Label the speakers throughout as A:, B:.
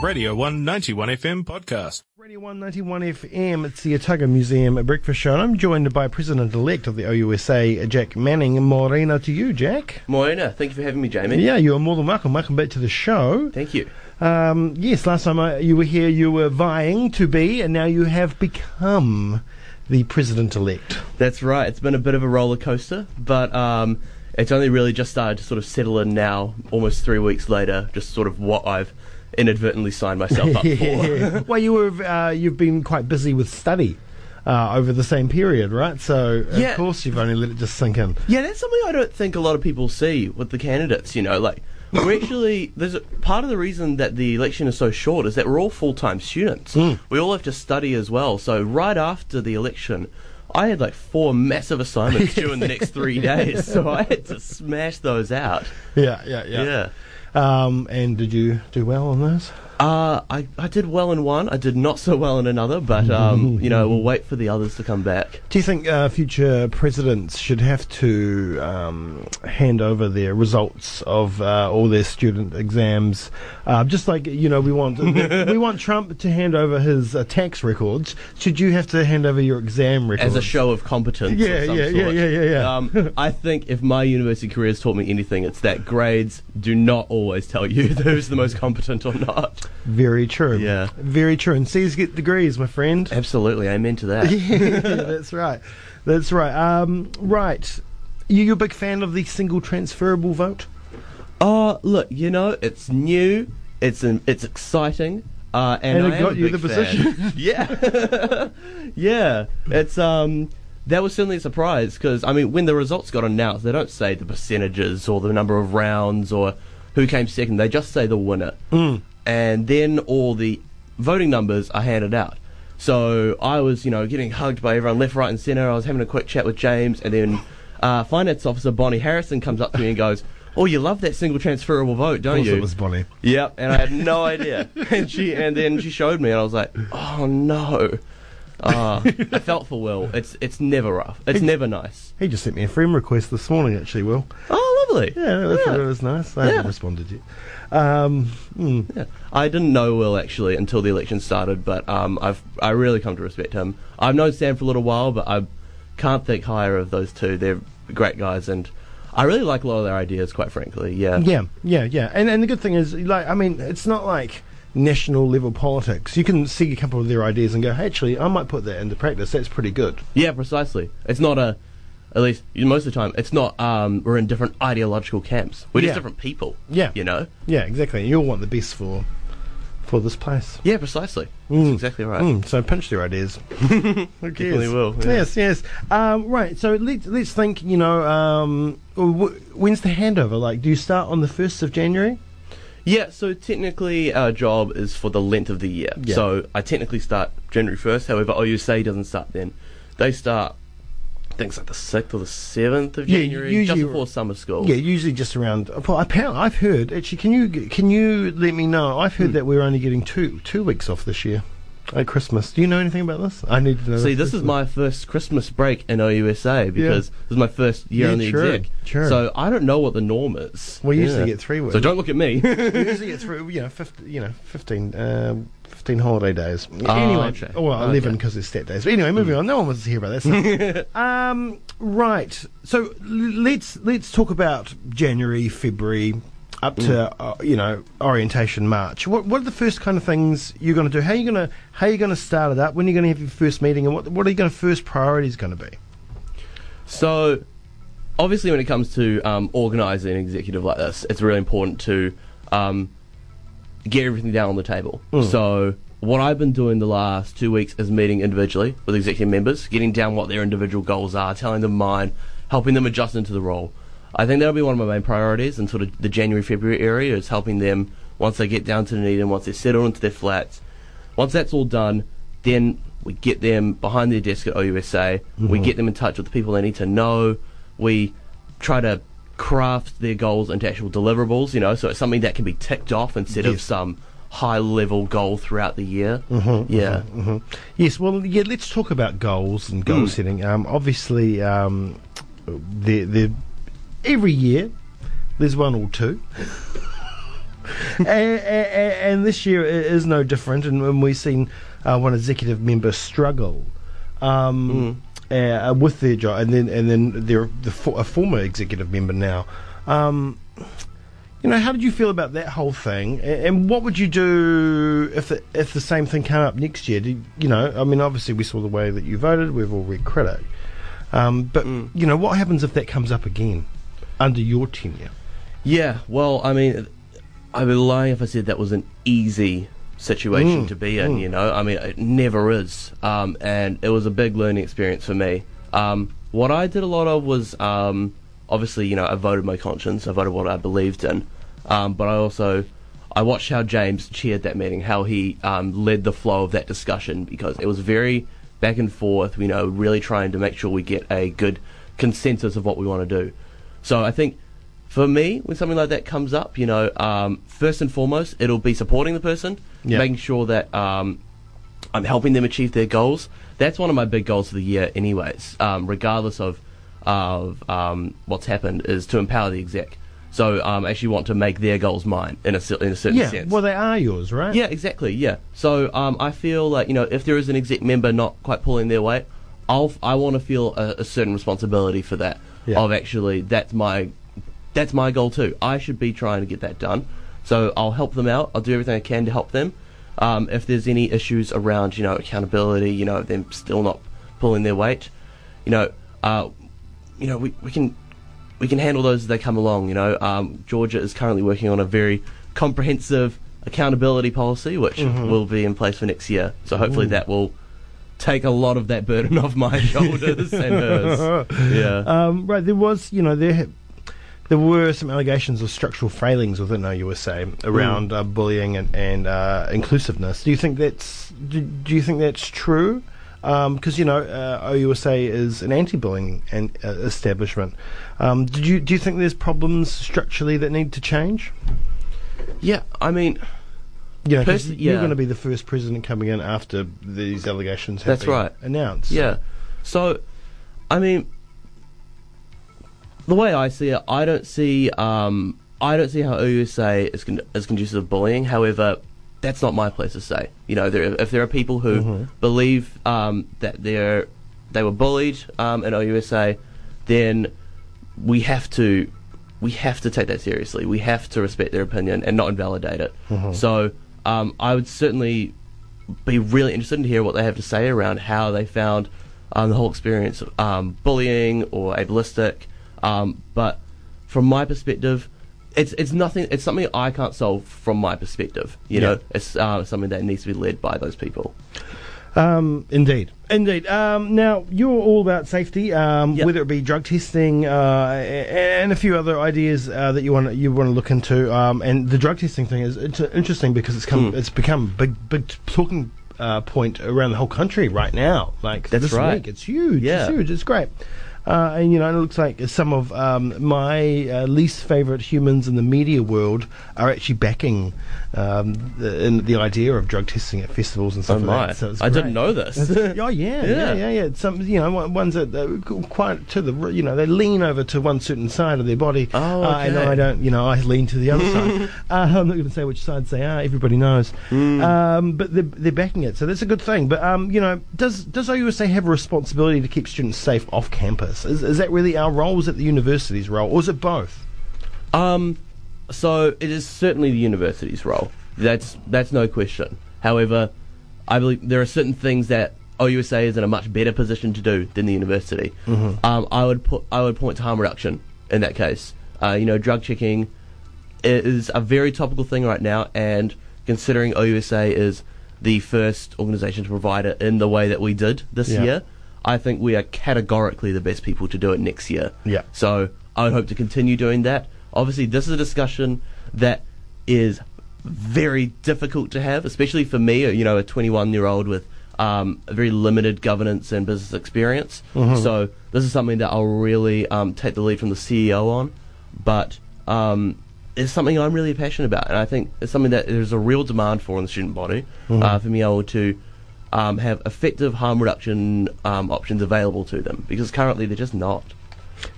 A: Radio 191 FM podcast.
B: Radio 191 FM, it's the Otago Museum Breakfast Show, and I'm joined by President elect of the OUSA, Jack Manning. Morena to you, Jack.
C: Morena, thank you for having me, Jamie.
B: Yeah, you are more than welcome. Welcome back to the show.
C: Thank you.
B: Um, yes, last time I, you were here, you were vying to be, and now you have become the President elect.
C: That's right. It's been a bit of a roller coaster, but um, it's only really just started to sort of settle in now, almost three weeks later, just sort of what I've inadvertently signed myself up for.
B: well, you were uh, you've been quite busy with study. Uh, over the same period, right? So
C: Yeah.
B: of course you've only let it just sink in.
C: yeah, that's something I don't think a lot of people see with the candidates, you know, like we're actually there's a, part of the reason that the election is so short is that we're all full-time students. We all have to study as well. So right after the election, I had like four massive assignments due in the next 3 days. So I had to smash those out.
B: Yeah, yeah, yeah.
C: Yeah.
B: Um, and did you do well on those?
C: Uh, I, I did well in one. I did not so well in another, but um, you know, we'll wait for the others to come back.
B: Do you think uh, future presidents should have to um, hand over their results of uh, all their student exams, uh, just like you know we want we want Trump to hand over his uh, tax records? Should you have to hand over your exam records
C: As a show of competence.
B: Yeah,
C: of some
B: yeah, yeah, yeah, yeah, yeah.
C: Um, I think if my university career has taught me anything, it's that grades do not always tell you who's the most competent or not.
B: Very true.
C: Yeah.
B: very true. And C's get degrees, my friend.
C: Absolutely, amen to that.
B: yeah, that's right. That's right. Um, right. You, you're a big fan of the single transferable vote?
C: Oh, look, you know, it's new, it's um, it's exciting, uh, and,
B: And it
C: I
B: got you the
C: fan.
B: position.
C: yeah, yeah. It's um, that was certainly a surprise because I mean, when the results got announced, they don't say the percentages or the number of rounds or who came second. They just say the winner,
B: Mm.
C: And then all the voting numbers are handed out. So I was, you know, getting hugged by everyone left, right, and centre. I was having a quick chat with James, and then uh, finance officer Bonnie Harrison comes up to me and goes. Oh, you love that single transferable vote, don't you?
B: it was Bonnie.
C: Yep, and I had no idea. and she and then she showed me, and I was like, oh no. Uh, I felt for Will. It's it's never rough. It's never nice.
B: He just sent me a friend request this morning, actually, Will.
C: Oh, lovely.
B: Yeah, that's,
C: Yeah.
B: that was nice. I
C: Yeah.
B: haven't responded yet. Um, hmm.
C: Yeah. I didn't know Will actually until the election started, but um, I've I really come to respect him. I've known Sam for a little while, but I can't think higher of those two. They're great guys, and I really like a lot of their ideas. Quite frankly, yeah.
B: Yeah, yeah, yeah. And and the good thing is, like, I mean, it's not like national level politics. You can see a couple of their ideas and go, hey, actually, I might put that into practice. That's pretty good.
C: Yeah, precisely. It's not a, at least most of the time, it's not. Um, we're in different ideological camps. We're
B: Yeah.
C: just different people.
B: Yeah.
C: you know.
B: Yeah, exactly. You all want the best for for this place.
C: Yeah, precisely.
B: Mm.
C: That's exactly right.
B: Mm, so pinch their ideas.
C: Definitely will, yeah.
B: Yes, yes. Um, right. So let's let's think. You know, um, when's the handover? Like, do you start on the first of January?
C: Yeah, so technically our job is for the length of the year.
B: Yeah.
C: So I technically start January first. However, OUSA doesn't start then. They start. I think it's like the sixth or the seventh of
B: Yeah,
C: January,
B: usually-
C: just before summer school.
B: Yeah, usually just around. Well, apparently, I've heard. Actually, can you can you let me know? I've
C: Hmm.
B: heard that we're only getting two two weeks off this year at Christmas. Do you know anything about this? I need to know.
C: See, this is my first Christmas break in OUSA because this is my first year
B: Yeah,
C: on the
B: sure,
C: exec.
B: sure.
C: So I don't know what the norm is.
B: We usually get three weeks.
C: So don't look at me.
B: We usually get through. You know, 50, you know, fifteen. Um, 15 holiday days.
C: Oh,
B: anyway,
C: okay.
B: well, 11 because it's stat days. But anyway, moving on. No one wants to hear about that stuff. um, right. So l- let's let's talk about January, February, up to uh, you know orientation March. What what are the first kind of things you're going to do? How are you going to how are you going to start it up? When are you going to have your first meeting? And what what are you going to first priorities going to be?
C: So, obviously, when it comes to um, organising an executive like this, it's really important to um, get everything down on the table. So, what I've been doing the last two weeks is meeting individually with executive members, getting down what their individual goals are, telling them mine, helping them adjust into the role. I think that'll be one of my main priorities in sort of the January February area is helping them once they get down to Dunedin and once they're settled into their flats. Once that's all done, then we get them behind their desk at OUSA. We mm-hmm. get them in touch with the people they need to know. We try to craft their goals into actual deliverables, you know, so it's something that can be ticked off instead of some high level goal throughout the year. Mm-hmm, mm-hmm, yeah.
B: Yes, well, yeah. Let's talk about goals and goal mm. setting. Um, obviously, um, the the every year there's one or two. and, and, this year is no different, and we've seen uh, one executive member struggle. Um, mm. uh, with their job, and then and then they're the a former executive member now. Um, you know, how did you feel about that whole thing? And what would you do if the, if the same thing came up next year? Did, you know, I mean, obviously we saw the way that you voted. We've all read Critic, um, but mm. you know, what happens if that comes up again under your tenure?
C: Yeah, well, I mean, I'd be lying if I said that was an easy situation mm. to be in. Mm. You know, I mean, it never is, um, and it was a big learning experience for me. Um, what I did a lot of was um, obviously, you know, I voted my conscience. I voted what I believed in. Um, but I also I watched how James chaired that meeting, how he um, led the flow of that discussion because it was very back and forth. You know, really trying to make sure we get a good consensus of what we want to do. So I think for me, when something like that comes up, you know, um, first and foremost, it'll be supporting the person, yep. making sure that um, I'm helping them achieve their goals. That's one of my big goals for the year, anyways. Um, regardless of of um, what's happened is to empower the exec. So um, I actually want to make their goals mine in a, in a certain
B: yeah,
C: sense.
B: well, they are yours, right?
C: Yeah, exactly. Yeah. So um, I feel like you know if there is an exec member not quite pulling their weight, I'll I want to feel a, a, certain responsibility for that. Yeah. Of actually, that's my that's my goal too. I should be trying to get that done. So I'll help them out. I'll do everything I can to help them. Um, if there's any issues around, you know, accountability, you know, them still not pulling their weight, you know, uh, you know, we, we can we can handle those as they come along. You know, um, Georgia is currently working on a very comprehensive accountability policy, which mm-hmm. will be in place for next year. So hopefully Ooh. that will take a lot of that burden off my shoulders and hers. Yeah.
B: Um, right. There was, you know, there there were some allegations of structural failings within OUSA around mm. uh, bullying and, and uh, inclusiveness. Do you think that's do, do you think that's true? because um, you know uh, OUSA is an anti-bullying an, uh, establishment. Um, did you do you think there's problems structurally that need to change?
C: Yeah, I mean,
B: you know, pers- yeah. you're going to be the first president coming in after these allegations have
C: That's
B: been
C: right.
B: announced.
C: Yeah, so I mean, the way I see it, I don't see um, I don't see how OUSA is con- is conducive to bullying. However, that's not my place to say. You know, there, if there are people who mm-hmm. believe um, that they're they were bullied um, in OUSA, then we have to we have to take that seriously. We have to respect their opinion and not invalidate it. Mm-hmm. So um, I would certainly be really interested to hear what they have to say around how they found um, the whole experience um, bullying or ableistic. Um, but from my perspective, it's it's nothing. It's something I can't solve from my perspective. You yeah. know, it's uh, something that needs to be led by those people.
B: Um, indeed, indeed. Um, now you're all about safety, um, yep. whether it be drug testing uh, and a few other ideas uh, that you want you want to look into. Um, and the drug testing thing is interesting because it's come mm. it's become big big talking uh, point around the whole country right now. Like
C: That's
B: this
C: right.
B: week, it's huge. Yeah. It's huge. It's great. Uh, and you know, it looks like some of um, my uh, least favourite humans in the media world are actually backing um, the, the, idea of drug testing at festivals and stuff
C: oh
B: like that.
C: So I didn't know this.
B: oh yeah, yeah, yeah, yeah, yeah. Some you know ones that uh, quite to the you know they lean over to one certain side of their body.
C: Oh, okay. uh,
B: and I don't. You know, I lean to the other side. Uh, I'm not going to say which sides they are. Everybody knows. Mm. Um, but they're, they're backing it, so that's a good thing. But um, you know, does does OUSA have a responsibility to keep students safe off campus? Is, is that really our role? Is it the university's role, or is it both?
C: Um, so it is certainly the university's role. That's that's no question. However, I believe there are certain things that OUSA is in a much better position to do than the university. Mm-hmm. Um, I would put I would point to harm reduction in that case. Uh, you know, drug checking is a very topical thing right now, and considering OUSA is the first organisation to provide it in the way that we did this yeah. year, I think we are categorically the best people to do it next year.
B: Yeah.
C: So I would hope to continue doing that. Obviously, this is a discussion that is very difficult to have, especially for me, you know, a 21 year old with um, a very limited governance and business experience. Mm-hmm. So this is something that I'll really um, take the lead from the CEO on, but um, it's something I'm really passionate about, and I think it's something that there's a real demand for in the student body mm-hmm. uh, for me able to. Um, have effective harm reduction um, options available to them because currently they're just not.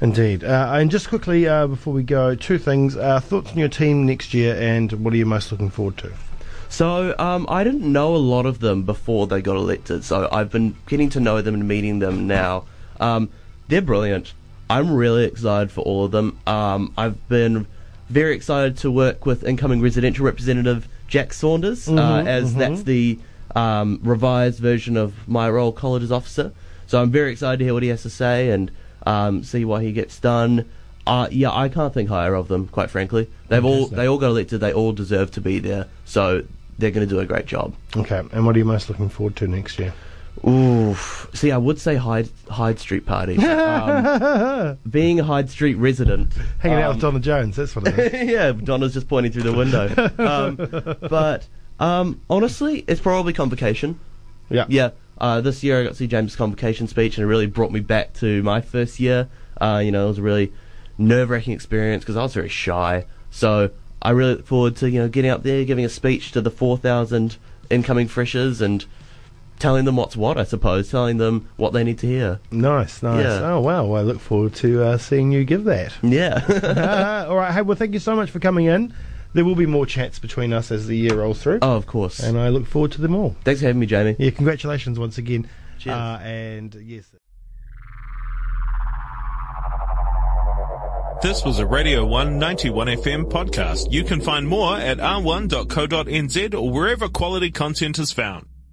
B: Indeed. Uh, and just quickly uh, before we go, two things. Uh, thoughts on your team next year, and what are you most looking forward to?
C: So um, I didn't know a lot of them before they got elected. So I've been getting to know them and meeting them now. Um, they're brilliant. I'm really excited for all of them. Um, I've been very excited to work with incoming residential representative Jack Saunders, uh, as that's the um, revised version of my role, college's officer. So I'm very excited to hear what he has to say and um, see what he gets done. Uh, yeah, I can't think higher of them, quite frankly. They've all they all got elected. They all deserve to be there. So they're going to do a great job.
B: Okay. And what are you most looking forward to next year?
C: Oof. See, I would say Hyde Hyde Street party. um, being a Hyde Street resident,
B: Hanging out
C: um,
B: with Donna Jones. That's what it is.
C: yeah, Donna's just pointing through the window. Um, but um, honestly, it's probably convocation.
B: yeah.
C: Yeah, uh, this year I got to see James' convocation speech, and it really brought me back to my first year. Uh, you know, it was a really nerve-wracking experience because I was very shy. So I really look forward to you know getting up there, giving a speech to the four thousand incoming freshers, and telling them what's what. I suppose telling them what they need to hear.
B: Nice, nice.
C: Yeah.
B: Oh, wow. Well, I look forward to uh, seeing you give that.
C: Yeah.
B: uh, all right. Hey, well, thank you so much for coming in. There will be more chats between us as the year rolls through,
C: oh, of course.
B: and I look forward to them all.
C: Thanks for having me, Jamie.
B: Yeah, congratulations once again.
C: Cheers.
B: Uh, and yes.
A: This was a Radio 191 FM podcast. You can find more at r1.co.nz or wherever quality content is found.